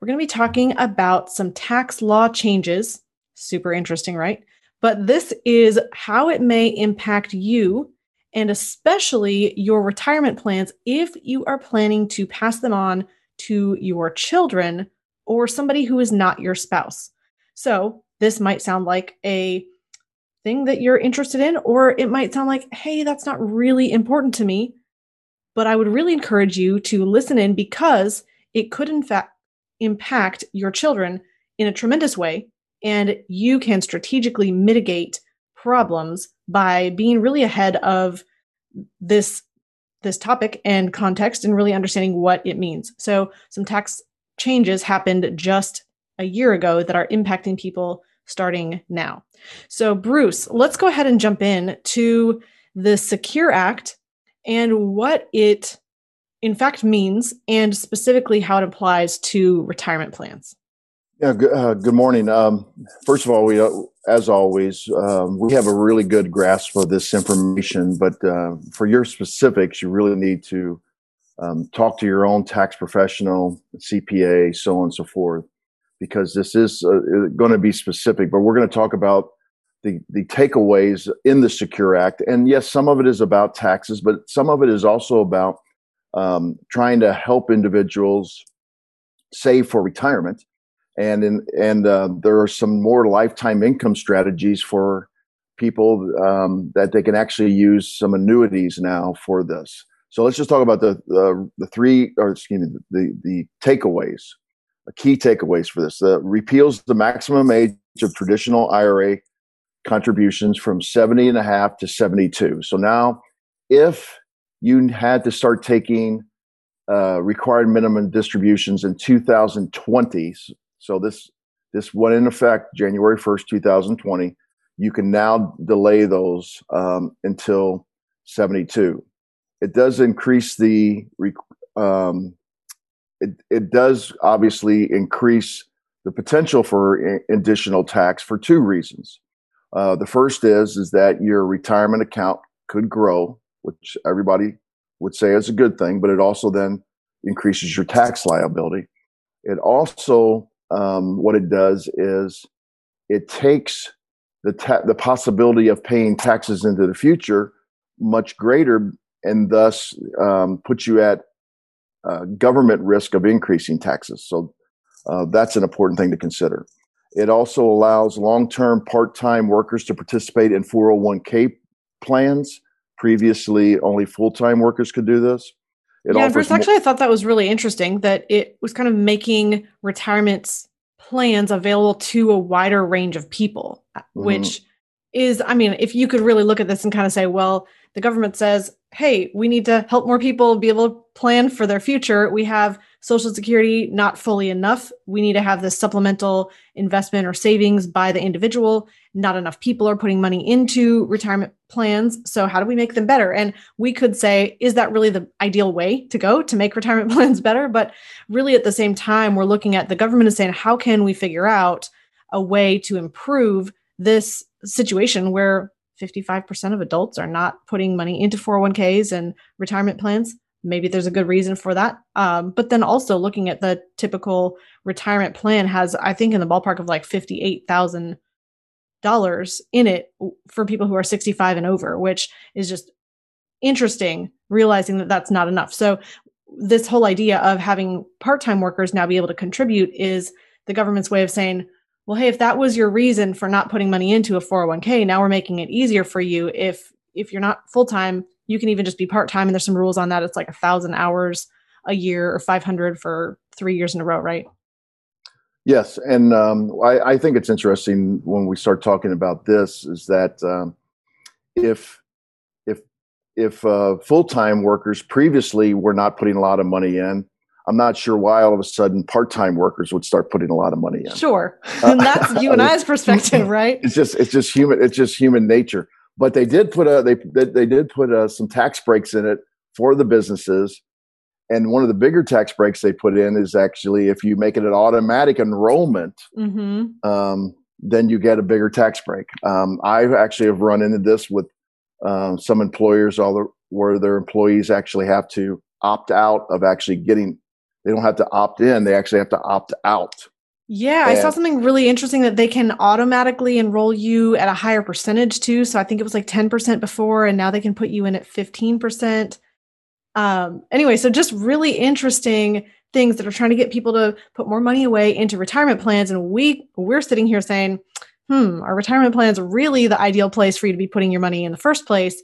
We're going to be talking about some tax law changes. Super interesting, right? But this is how it may impact you and especially your retirement plans if you are planning to pass them on to your children or somebody who is not your spouse. So, this might sound like a thing that you're interested in, or it might sound like, hey, that's not really important to me. But I would really encourage you to listen in because it could, in fact, impact your children in a tremendous way. And you can strategically mitigate problems by being really ahead of this this topic and context and really understanding what it means. So some tax changes happened just a year ago that are impacting people starting now. So Bruce, let's go ahead and jump in to the Secure Act and what it in fact means and specifically how it applies to retirement plans. Yeah, good, uh, good morning. Um, first of all, we, uh, as always, um, we have a really good grasp of this information, but uh, for your specifics, you really need to um, talk to your own tax professional, CPA, so on and so forth, because this is uh, going to be specific. But we're going to talk about the the takeaways in the Secure Act, and yes, some of it is about taxes, but some of it is also about um, trying to help individuals save for retirement. And in, and uh, there are some more lifetime income strategies for people um, that they can actually use some annuities now for this. So let's just talk about the the, the three or excuse me the the takeaways, the key takeaways for this. The repeals the maximum age of traditional IRA contributions from 70 and a half to 72. So now if you had to start taking uh, required minimum distributions in 2020. So this this went in effect January 1st, 2020. You can now delay those um, until 72. It does increase the um, it, it does obviously increase the potential for additional tax for two reasons. Uh, the first is is that your retirement account could grow which everybody would say is a good thing, but it also then increases your tax liability. It also, um, what it does is it takes the ta- the possibility of paying taxes into the future much greater, and thus um, puts you at uh, government risk of increasing taxes. So uh, that's an important thing to consider. It also allows long term part time workers to participate in 401k plans previously only full-time workers could do this. It yeah, Bruce, actually, I thought that was really interesting that it was kind of making retirement plans available to a wider range of people, uh, mm-hmm. which is, I mean, if you could really look at this and kind of say, well, the government says, hey, we need to help more people be able to plan for their future. We have Social Security not fully enough. We need to have this supplemental investment or savings by the individual. Not enough people are putting money into retirement plans. So, how do we make them better? And we could say, is that really the ideal way to go to make retirement plans better? But really, at the same time, we're looking at the government is saying, how can we figure out a way to improve this situation where 55% of adults are not putting money into 401ks and retirement plans. Maybe there's a good reason for that. Um, but then also looking at the typical retirement plan has, I think, in the ballpark of like $58,000 in it for people who are 65 and over, which is just interesting realizing that that's not enough. So, this whole idea of having part time workers now be able to contribute is the government's way of saying, well hey if that was your reason for not putting money into a 401k now we're making it easier for you. If if you're not full-time you can even just be part-time. And there's some rules on that. It's like a thousand hours a year or 500 for three years in a row right yes and um, I, I, think it's interesting when we start talking about this is that um, if if if uh, full-time workers previously were not putting a lot of money in I'm not sure why all of a sudden part-time workers would start putting a lot of money in. Sure, and that's you and I's perspective, right? It's just it's just human it's just human nature. But they did put a they they did put a, some tax breaks in it for the businesses, and one of the bigger tax breaks they put in is actually if you make it an automatic enrollment, mm-hmm. um, then you get a bigger tax break. Um, I actually have run into this with um, some employers, all the, where their employees actually have to opt out of actually getting they don't have to opt in they actually have to opt out yeah and, i saw something really interesting that they can automatically enroll you at a higher percentage too so i think it was like 10% before and now they can put you in at 15% um, anyway so just really interesting things that are trying to get people to put more money away into retirement plans and we we're sitting here saying hmm our retirement plans really the ideal place for you to be putting your money in the first place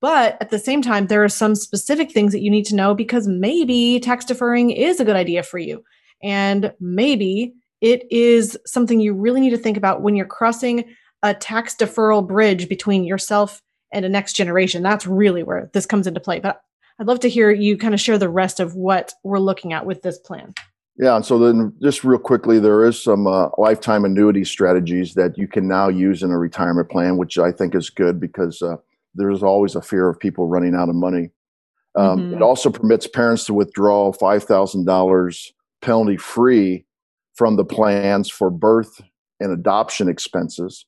but at the same time, there are some specific things that you need to know because maybe tax deferring is a good idea for you. And maybe it is something you really need to think about when you're crossing a tax deferral bridge between yourself and a next generation. That's really where this comes into play. But I'd love to hear you kind of share the rest of what we're looking at with this plan. Yeah, and so then just real quickly, there is some uh, lifetime annuity strategies that you can now use in a retirement plan, which I think is good because uh, there's always a fear of people running out of money. Um, mm-hmm. It also permits parents to withdraw $5,000 penalty free from the plans for birth and adoption expenses.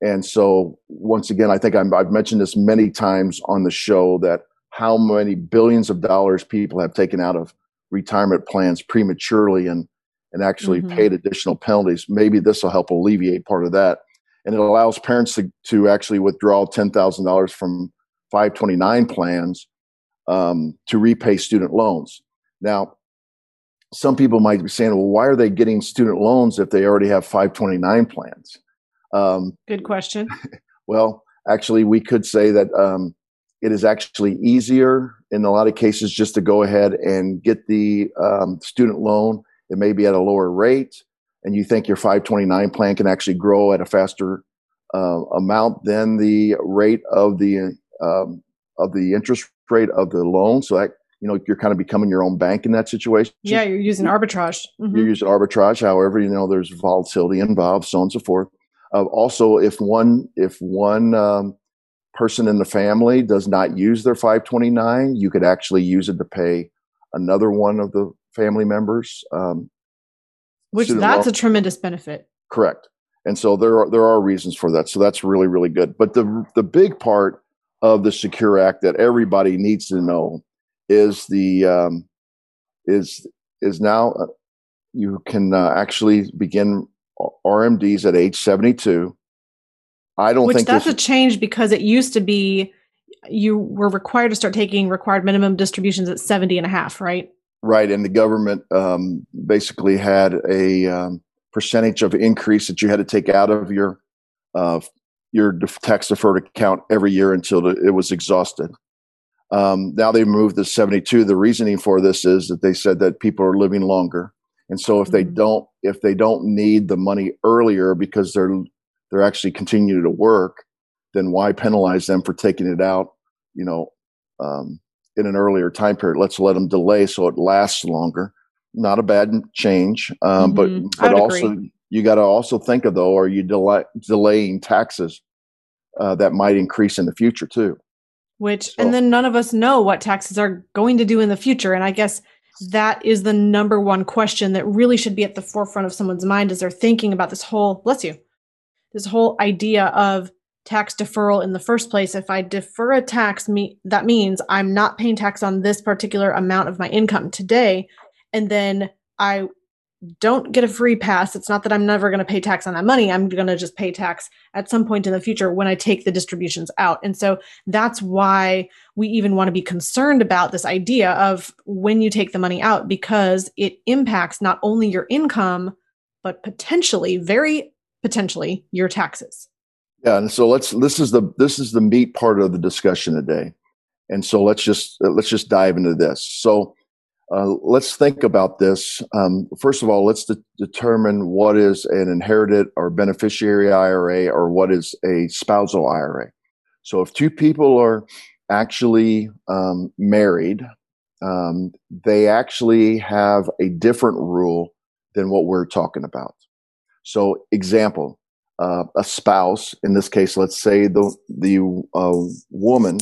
And so, once again, I think i have mentioned this many times on the show that how many billions of dollars people have taken out of retirement plans prematurely and, and actually mm-hmm. paid additional penalties. Maybe this will help alleviate part of that and it allows parents to, to actually withdraw $10,000 from 529 plans um, to repay student loans. Now, some people might be saying, well, why are they getting student loans if they already have 529 plans? Um, Good question. well, actually, we could say that um, it is actually easier in a lot of cases just to go ahead and get the um, student loan. It may be at a lower rate and you think your 529 plan can actually grow at a faster uh, amount than the rate of the um, of the interest rate of the loan, so that you know you're kind of becoming your own bank in that situation. Yeah, you're using arbitrage. Mm-hmm. You're using arbitrage. However, you know there's volatility involved, so on and so forth. Uh, also, if one if one um, person in the family does not use their 529, you could actually use it to pay another one of the family members um, which that's a tremendous benefit. Correct. And so there are there are reasons for that. So that's really really good. But the the big part of the Secure Act that everybody needs to know is the um, is is now uh, you can uh, actually begin RMDs at age 72. I don't Which think that's a change because it used to be you were required to start taking required minimum distributions at 70 and a half, right? Right, and the government um, basically had a um, percentage of increase that you had to take out of your uh, your tax deferred account every year until it was exhausted. Um, now they moved to 72. The reasoning for this is that they said that people are living longer, and so if mm-hmm. they don't if they don't need the money earlier because they're they're actually continuing to work, then why penalize them for taking it out? You know, um, in an earlier time period. Let's let them delay so it lasts longer. Not a bad change, um, mm-hmm. but but also agree. you got to also think of though, are you delay, delaying taxes uh, that might increase in the future too? Which so. and then none of us know what taxes are going to do in the future, and I guess that is the number one question that really should be at the forefront of someone's mind as they're thinking about this whole bless you this whole idea of tax deferral in the first place. If I defer a tax, me that means I'm not paying tax on this particular amount of my income today, and then I don't get a free pass. It's not that I'm never going to pay tax on that money. I'm going to just pay tax at some point in the future when I take the distributions out. And so that's why we even want to be concerned about this idea of when you take the money out because it impacts not only your income, but potentially, very potentially, your taxes. Yeah, and so let's this is the this is the meat part of the discussion today, and so let's just let's just dive into this. So uh, let's think about this. Um, first of all, let's de- determine what is an inherited or beneficiary IRA or what is a spousal IRA. So if two people are actually um, married um, they actually have a different rule than what we're talking about. So, example, uh, a spouse, in this case, let's say the the uh, woman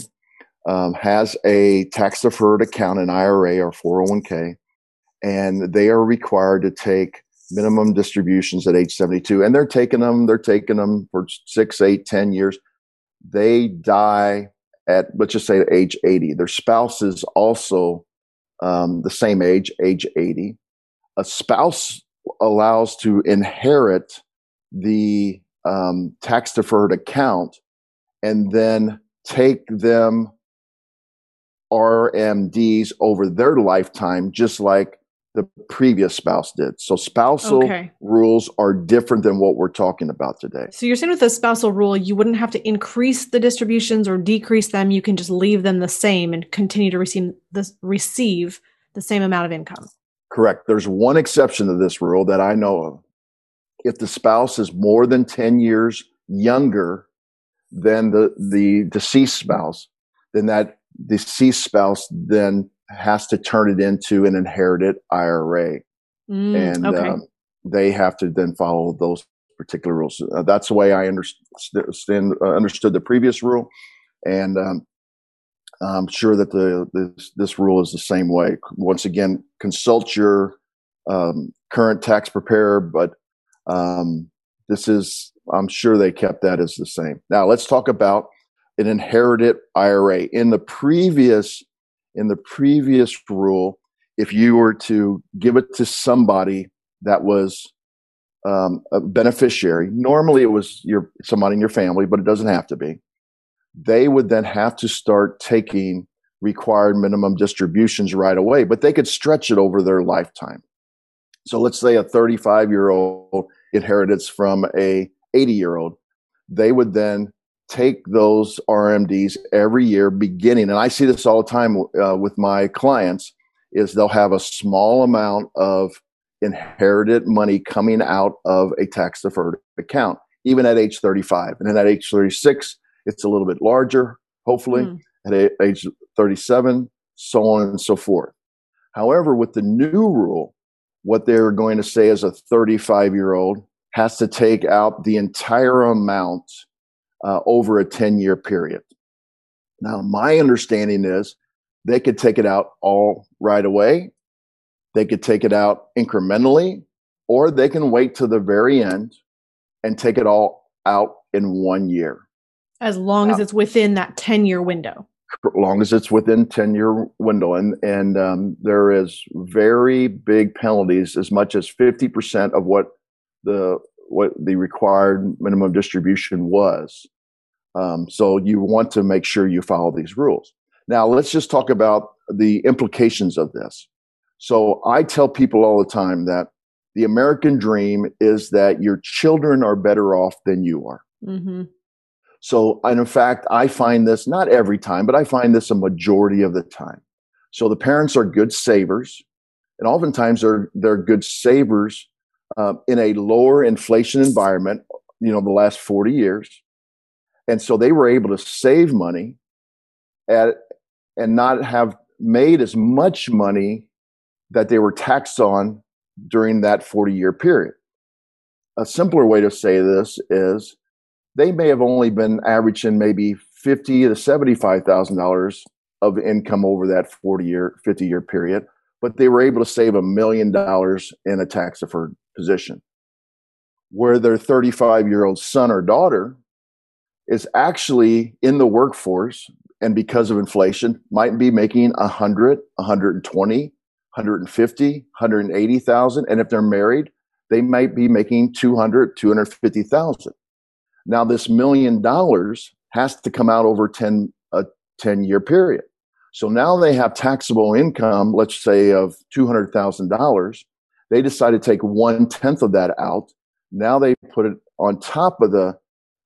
um, has a tax deferred account, an IRA or 401k, and they are required to take minimum distributions at age 72 and they're taking them they're taking them for six eight ten years. They die at let's just say age 80 their spouse is also um, the same age age 80 a spouse allows to inherit the um, tax deferred account and then take them RMDs over their lifetime, just like the previous spouse did. So spousal okay. rules are different than what we're talking about today. So you're saying with the spousal rule, you wouldn't have to increase the distributions or decrease them. You can just leave them the same and continue to receive the, receive the same amount of income. Correct. There's one exception to this rule that I know of. If the spouse is more than 10 years younger than the, the deceased spouse, then that deceased spouse then has to turn it into an inherited IRA. Mm, and okay. um, they have to then follow those particular rules. Uh, that's the way I understand, uh, understood the previous rule. And um, I'm sure that the this, this rule is the same way. Once again, consult your um, current tax preparer, but um, this is I'm sure they kept that as the same. Now let's talk about an inherited IRA. In the previous in the previous rule, if you were to give it to somebody that was um, a beneficiary, normally it was your somebody in your family, but it doesn't have to be. They would then have to start taking required minimum distributions right away, but they could stretch it over their lifetime. So let's say a 35 year old inheritance from a 80 year old, they would then take those RMDs every year beginning, and I see this all the time uh, with my clients, is they'll have a small amount of inherited money coming out of a tax deferred account, even at age 35. And then at age 36, it's a little bit larger, hopefully, mm. at age 37, so on and so forth. However, with the new rule, what they're going to say is a 35 year old has to take out the entire amount uh, over a 10 year period. Now, my understanding is they could take it out all right away, they could take it out incrementally, or they can wait to the very end and take it all out in one year. As long now, as it's within that 10 year window. As long as it's within 10 year window. And, and um, there is very big penalties, as much as 50% of what the what the required minimum distribution was. Um, so you want to make sure you follow these rules. Now, let's just talk about the implications of this. So I tell people all the time that the American dream is that your children are better off than you are. Mm-hmm. So, and in fact, I find this not every time, but I find this a majority of the time. So the parents are good savers, and oftentimes they're they're good savers uh, in a lower inflation environment, you know, the last 40 years. And so they were able to save money at, and not have made as much money that they were taxed on during that 40 year period. A simpler way to say this is they may have only been averaging maybe 50 to $75,000 of income over that 40 year, 50 year period, but they were able to save a million dollars in a tax deferred position. Where their 35 year old son or daughter is actually in the workforce and because of inflation might be making 100 120 150 180,000 and if they're married they might be making 200 250,000 now this million dollars has to come out over 10 a 10 year period. So now they have taxable income let's say of $200,000 they decide to take one tenth of that out. Now they put it on top of the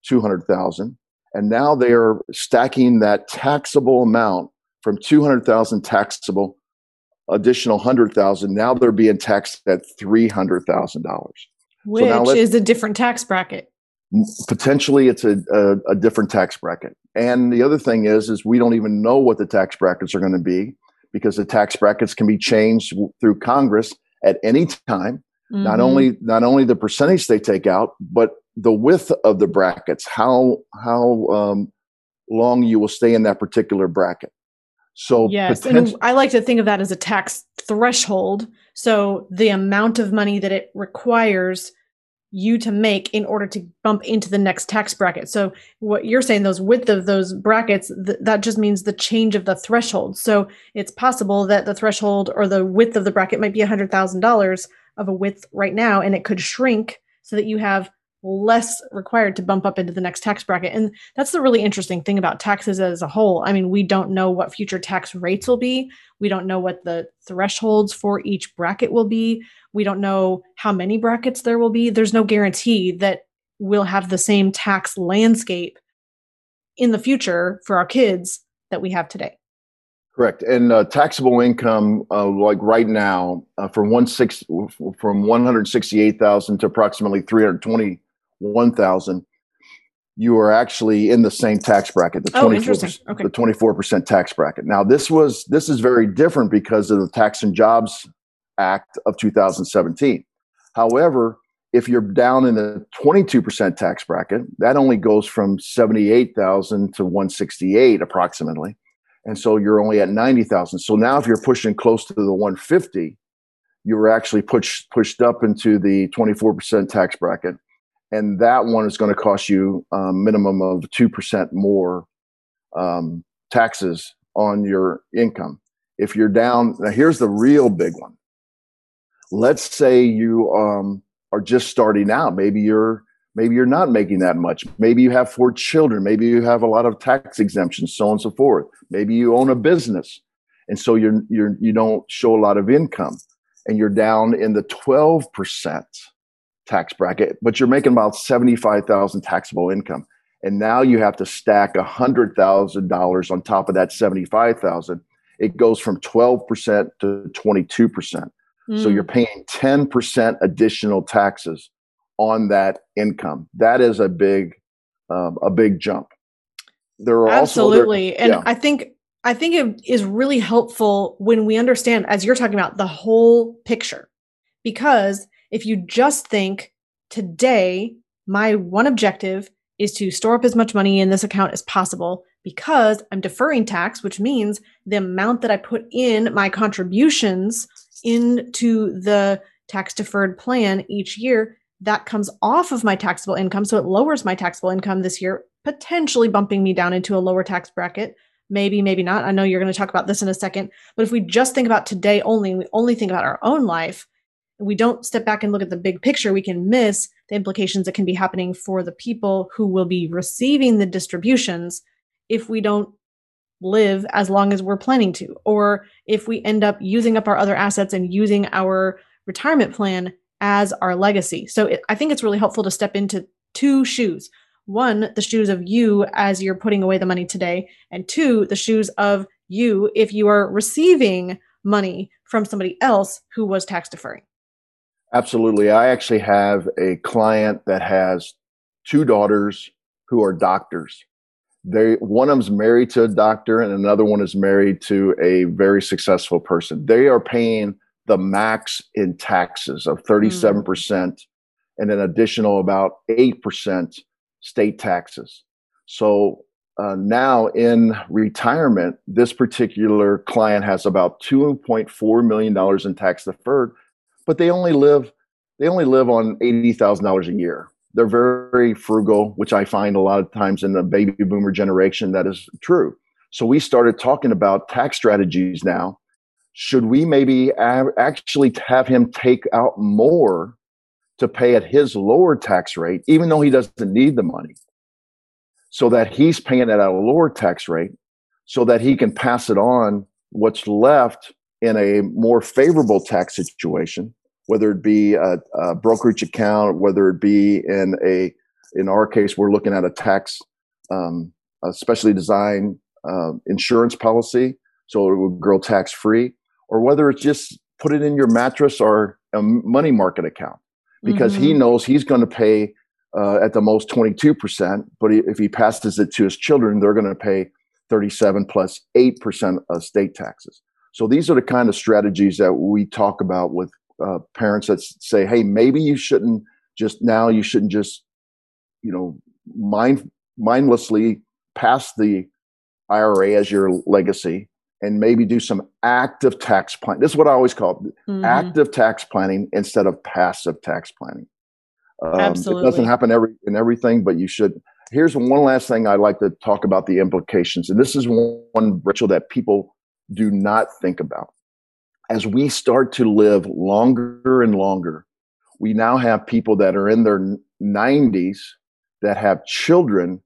200,000 and now they are stacking that taxable amount from 200,000 taxable additional 100,000 now they're being taxed at $300,000 which so is a different tax bracket potentially it's a, a, a different tax bracket and the other thing is is we don't even know what the tax brackets are going to be because the tax brackets can be changed through Congress at any time. Mm-hmm. Not only not only the percentage they take out, but the width of the brackets, how how um, long you will stay in that particular bracket. So yes, potent- and I like to think of that as a tax threshold. So the amount of money that it requires you to make in order to bump into the next tax bracket. So what you're saying, those width of those brackets, th- that just means the change of the threshold. So it's possible that the threshold or the width of the bracket might be $100,000 of a width right now, and it could shrink so that you have less required to bump up into the next tax bracket. And that's the really interesting thing about taxes as a whole. I mean, we don't know what future tax rates will be. We don't know what the thresholds for each bracket will be. We don't know how many brackets there will be. There's no guarantee that we'll have the same tax landscape in the future for our kids that we have today. Correct. And uh, taxable income, uh, like right now, uh, from one six from one hundred sixty eight thousand to approximately three hundred twenty 1000 you are actually in the same tax bracket the 24 oh, okay. the 24% tax bracket. Now this was this is very different because of the tax and jobs act of 2017 however if you're down in the 22% tax bracket that only goes from 78000 to 168 approximately and so you're only at 90000 so now if you're pushing close to the 150 you were actually pushed pushed up into the 24% tax bracket and that one is going to cost you a um, minimum of 2% more um, taxes on your income. If you're down now here's the real big one. Let's say you um, are just starting out. Maybe you're maybe you're not making that much. Maybe you have four children. Maybe you have a lot of tax exemptions so on and so forth. Maybe you own a business and so you're you're you don't show a lot of income and you're down in the 12% tax bracket, but you're making about 75,000 taxable income. And now you have to stack $100,000 on top of that 75,000. It goes from 12% to 22%. Mm. So you're hmm. paying 10% additional taxes on that income. That is a big um, a big jump. There are absolutely, other, and yeah. I think I think it is really helpful when we understand, as you're talking about, the whole picture, because if you just think today, my one objective is to store up as much money in this account as possible because I'm deferring tax, which means the amount that I put in my contributions into the tax deferred plan each year that comes off of my taxable income. So it lowers my taxable income this year, potentially bumping me down into a lower tax bracket. Maybe, maybe not. I know you're going to talk about this in a second. But if we just think about today only, we only think about our own life, we don't step back and look at the big picture, we can miss the implications that can be happening for the people who will be receiving the distributions if we don't live as long as we're planning to, or if we end up using up our other assets and using our retirement plan as our legacy. So it, I think it's really helpful to step into two shoes. One, the shoes of you as you're putting away the money today, and two, the shoes of you if you are receiving money from somebody else who was tax deferring. Absolutely. I actually have a client that has two daughters who are doctors. They one of them's married to a doctor and another one is married to a very successful person. They are paying the max in taxes of 37% mm. and an additional about 8% state taxes. So uh, now in retirement, this particular client has about $2.4 million in tax deferred but they only live they only live on eighty thousand dollars a year. They're very frugal, which I find a lot of times in the baby boomer generation that is true. So we started talking about tax strategies now. Should we maybe actually have him take out more to pay at his lower tax rate, even though he doesn't need the money, so that he's paying at a lower tax rate, so that he can pass it on what's left in a more favorable tax situation, whether it be a, a brokerage account, whether it be in a, in our case, we're looking at a tax, um, a specially designed uh, insurance policy, so it would grow tax free, or whether it's just put it in your mattress or a money market account, because mm-hmm. he knows he's going to pay uh, at the most 22%, but if he passes it to his children, they're going to pay 37 plus 8% of state taxes. So these are the kind of strategies that we talk about with uh, parents that say, "Hey, maybe you shouldn't just now. You shouldn't just, you know, mind mindlessly pass the IRA as your legacy, and maybe do some active tax planning. This is what I always call it: mm-hmm. active tax planning instead of passive tax planning. Um, Absolutely. It doesn't happen every in everything, but you should. Here's one last thing I'd like to talk about the implications, and this is one, Rachel, that people do not think about. As we start to live longer and longer, we now have people that are in their 90s that have children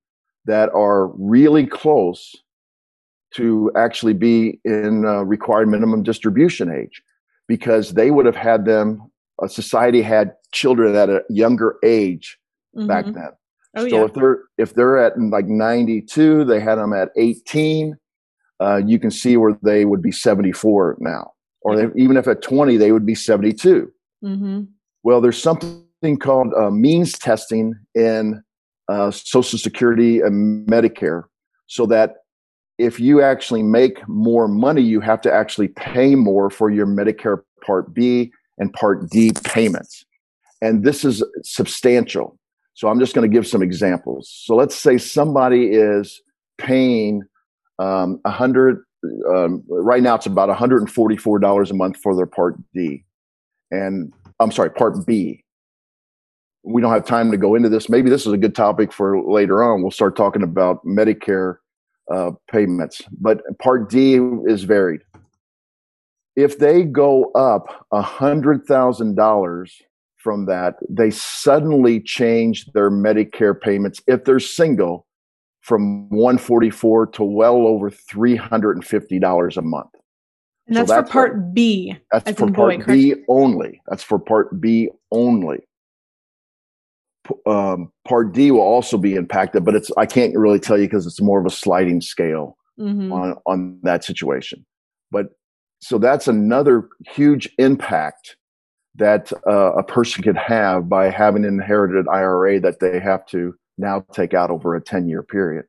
that are really close to actually be in uh, required minimum distribution age because they would have had them a society had children at a younger age mm-hmm. back then oh, so yeah. if they're if they're at like 92 they had them at 18 uh, you can see where they would be 74 now. Or they, even if at 20, they would be 72. Mm-hmm. Well, there's something called uh, means testing in uh, Social Security and Medicare, so that if you actually make more money, you have to actually pay more for your Medicare Part B and Part D payments. And this is substantial. So I'm just going to give some examples. So let's say somebody is paying um, 100 um, right now it's about $144 a month for their part d. And i'm sorry part b. We don't have time to go into this. Maybe this is a good topic for later on. We'll start talking about medicare uh, payments. But part d is varied. If they go up a $100000 from that they suddenly change their medicare payments if they're single from 144 to well over $350 a month. And that's, so that's for part what, B. That's for part boy, B only. That's for part B only. Um, part D will also be impacted, but it's I can't really tell you because it's more of a sliding scale mm-hmm. on on that situation. But so that's another huge impact that uh, a person could have by having an inherited IRA that they have to now take out over a 10 year period.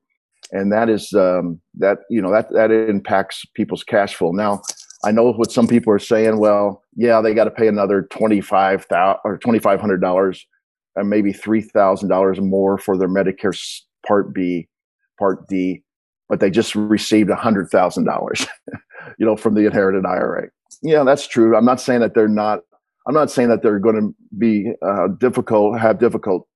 And that is um, that you know that that impacts people's cash flow. Now i know what some people are saying well yeah they got to pay another 25000 or $2500 and maybe $3000 more for their medicare part b part d but they just received $100000 you know from the inherited ira yeah that's true. I'm not saying that they're not i'm not saying that they're going to be uh, difficult have difficult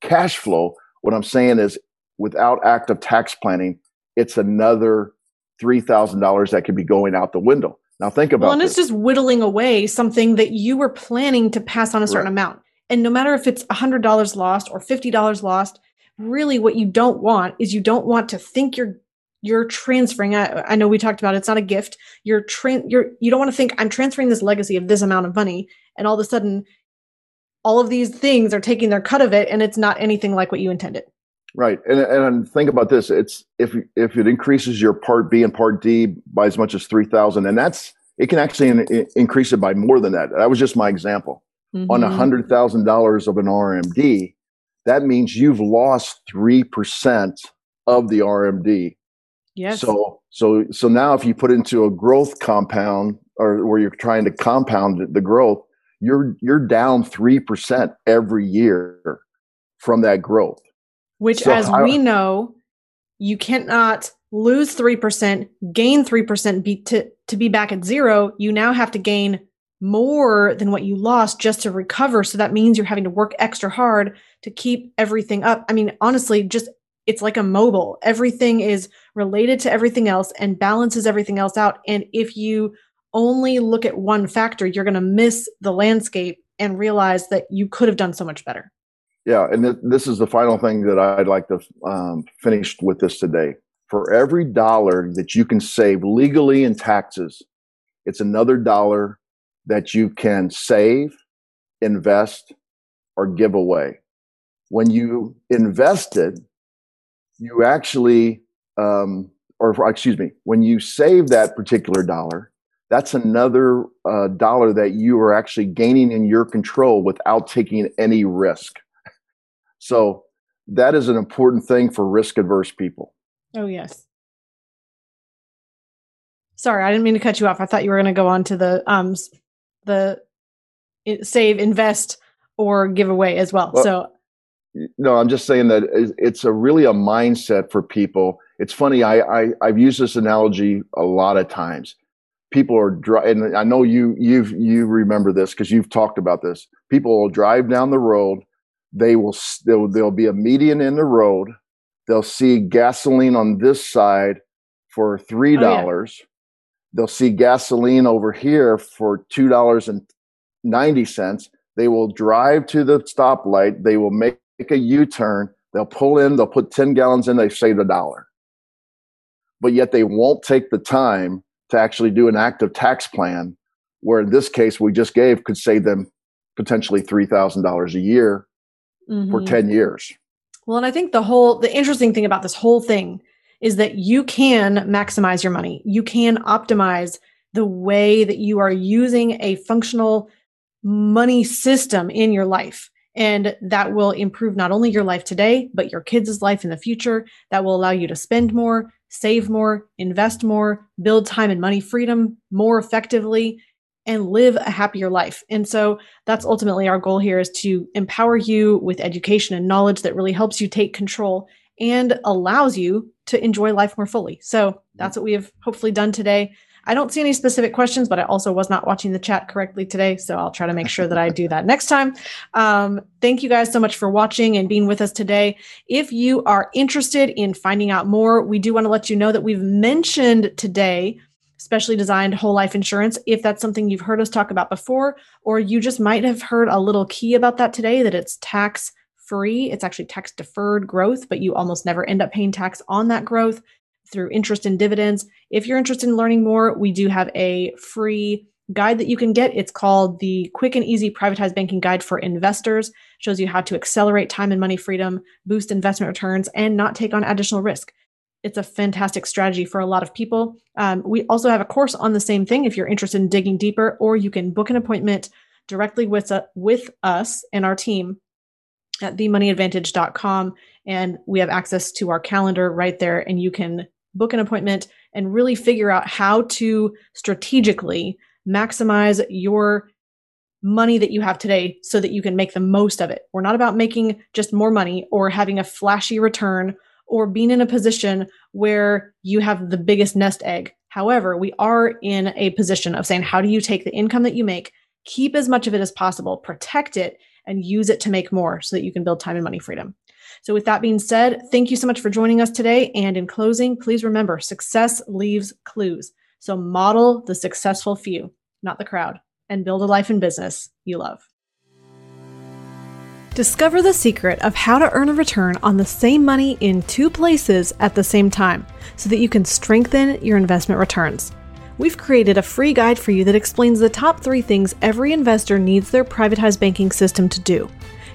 cash flow what I'm saying is, without active tax planning, it's another three thousand dollars that could be going out the window. Now think about. Well, and this. it's just whittling away something that you were planning to pass on a certain right. amount. And no matter if it's hundred dollars lost or fifty dollars lost, really, what you don't want is you don't want to think you're you're transferring. I, I know we talked about it, it's not a gift. You're tran you're you don't want to think I'm transferring this legacy of this amount of money, and all of a sudden all of these things are taking their cut of it and it's not anything like what you intended. Right. And, and think about this it's if if it increases your part b and part d by as much as 3000 and that's it can actually in, increase it by more than that. That was just my example. Mm-hmm. on a hundred thousand dollars of an rmd that means you've lost 3% of the rmd yes. So so so now if you put into a growth compound or where you're trying to compound the growth you're you're down 3% every year from that growth. Which so as we know, you cannot lose 3%, gain 3% be, to to be back at zero, you now have to gain more than what you lost just to recover. So that means you're having to work extra hard to keep everything up. I mean, honestly, just it's like a mobile. Everything is related to everything else and balances everything else out. And if you only look at one factor, you're going to miss the landscape and realize that you could have done so much better. Yeah, and th- this is the final thing that I'd like to um, finish with this today. For every dollar that you can save legally in taxes, it's another dollar that you can save, invest, or give away. When you invested, you actually, um, or excuse me, when you save that particular dollar, that's another uh, dollar that you are actually gaining in your control without taking any risk. So that is an important thing for risk adverse people. Oh, yes. sorry, I didn't mean to cut you off. I thought you were going to go on to the um the save, invest, or give away as well. well so no, I'm just saying that it's a really a mindset for people. It's funny. I, I I've used this analogy a lot of times. People are driving, and I know you you've you remember this because you've talked about this. People will drive down the road. They will there'll, there'll be a median in the road. They'll see gasoline on this side for three dollars. Oh, yeah. They'll see gasoline over here for two dollars and ninety cents. They will drive to the stoplight. They will make a U turn. They'll pull in, they'll put 10 gallons in, they've saved a dollar. But yet they won't take the time to actually do an active tax plan, where in this case we just gave could save them potentially $3,000 a year mm-hmm. for 10 years. Well, and I think the whole, the interesting thing about this whole thing is that you can maximize your money. You can optimize the way that you are using a functional money system in your life. And that will improve not only your life today, but your kids' life in the future. That will allow you to spend more, save more, invest more, build time and money freedom more effectively, and live a happier life. And so that's ultimately our goal here is to empower you with education and knowledge that really helps you take control and allows you to enjoy life more fully. So that's what we have hopefully done today. I don't see any specific questions, but I also was not watching the chat correctly today. So I'll try to make sure that I do that next time. Um, thank you guys so much for watching and being with us today. If you are interested in finding out more, we do want to let you know that we've mentioned today specially designed whole life insurance. If that's something you've heard us talk about before, or you just might have heard a little key about that today, that it's tax free. It's actually tax deferred growth, but you almost never end up paying tax on that growth through interest and dividends. If you're interested in learning more, we do have a free guide that you can get. It's called the Quick and Easy Privatized Banking Guide for Investors. It shows you how to accelerate time and money freedom, boost investment returns, and not take on additional risk. It's a fantastic strategy for a lot of people. Um, we also have a course on the same thing if you're interested in digging deeper, or you can book an appointment directly with, uh, with us and our team at themoneyadvantage.com. And we have access to our calendar right there, and you can book an appointment and really figure out how to strategically maximize your money that you have today so that you can make the most of it. We're not about making just more money or having a flashy return or being in a position where you have the biggest nest egg. However, we are in a position of saying, how do you take the income that you make, keep as much of it as possible, protect it, and use it to make more so that you can build time and money freedom. So, with that being said, thank you so much for joining us today. And in closing, please remember success leaves clues. So, model the successful few, not the crowd, and build a life and business you love. Discover the secret of how to earn a return on the same money in two places at the same time so that you can strengthen your investment returns. We've created a free guide for you that explains the top three things every investor needs their privatized banking system to do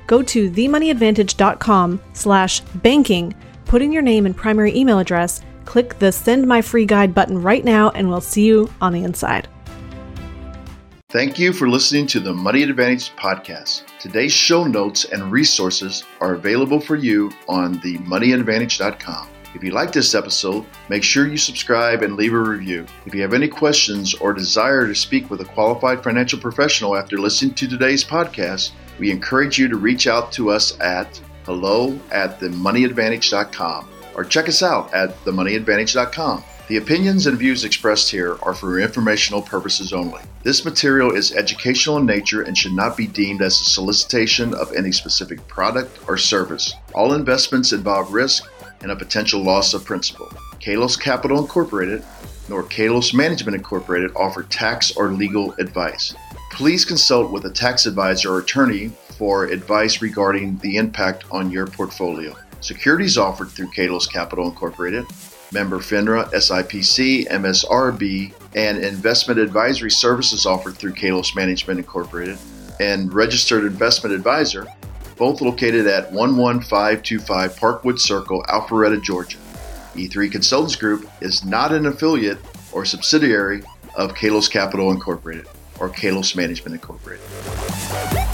go to themoneyadvantage.com slash banking, put in your name and primary email address, click the send my free guide button right now, and we'll see you on the inside. Thank you for listening to the Money Advantage podcast. Today's show notes and resources are available for you on themoneyadvantage.com. If you like this episode, make sure you subscribe and leave a review. If you have any questions or desire to speak with a qualified financial professional after listening to today's podcast, we encourage you to reach out to us at hello at themoneyadvantage.com or check us out at themoneyadvantage.com. The opinions and views expressed here are for informational purposes only. This material is educational in nature and should not be deemed as a solicitation of any specific product or service. All investments involve risk and a potential loss of principal. Kalos Capital Incorporated nor Kalos Management Incorporated offer tax or legal advice. Please consult with a tax advisor or attorney for advice regarding the impact on your portfolio. Securities offered through Kalos Capital Incorporated, member FINRA, SIPC, MSRB, and investment advisory services offered through Kalos Management Incorporated, and registered investment advisor, both located at 11525 Parkwood Circle, Alpharetta, Georgia. E3 Consultants Group is not an affiliate or subsidiary of Kalos Capital Incorporated or Kalos Management Incorporated.